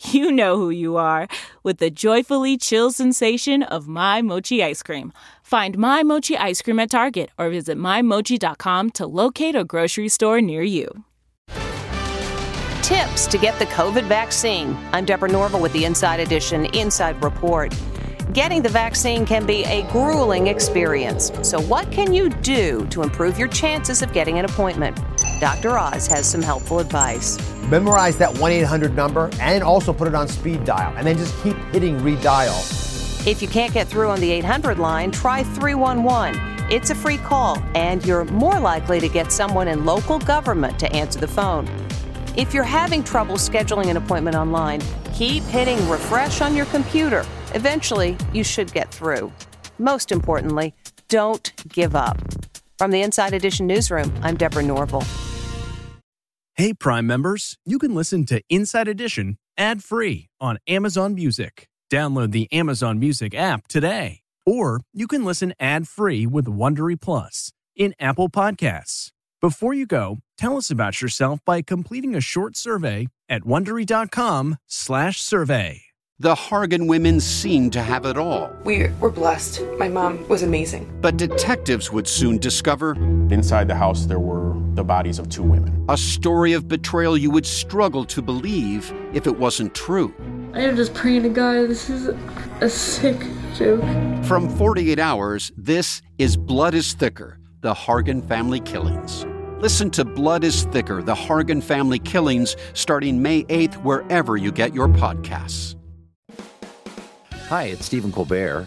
you know who you are with the joyfully chill sensation of My Mochi ice cream. Find My Mochi ice cream at Target or visit MyMochi.com to locate a grocery store near you. Tips to get the COVID vaccine. I'm Deborah Norville with the Inside Edition Inside Report. Getting the vaccine can be a grueling experience. So, what can you do to improve your chances of getting an appointment? Dr. Oz has some helpful advice. Memorize that 1 800 number and also put it on speed dial, and then just keep hitting redial. If you can't get through on the 800 line, try 311. It's a free call, and you're more likely to get someone in local government to answer the phone. If you're having trouble scheduling an appointment online, keep hitting refresh on your computer. Eventually, you should get through. Most importantly, don't give up. From the Inside Edition newsroom, I'm Deborah Norville. Hey, Prime members, you can listen to Inside Edition ad free on Amazon Music. Download the Amazon Music app today. Or you can listen ad free with Wondery Plus in Apple Podcasts. Before you go, tell us about yourself by completing a short survey at wondery.com/survey. The Hargan women seemed to have it all. We were blessed. My mom was amazing. But detectives would soon discover Inside the house, there were the bodies of two women. a story of betrayal you would struggle to believe if it wasn't true. I am just praying to God. This is a sick joke. From 48 Hours, this is Blood is Thicker The Hargan Family Killings. Listen to Blood is Thicker The Hargan Family Killings starting May 8th, wherever you get your podcasts. Hi, it's Stephen Colbert,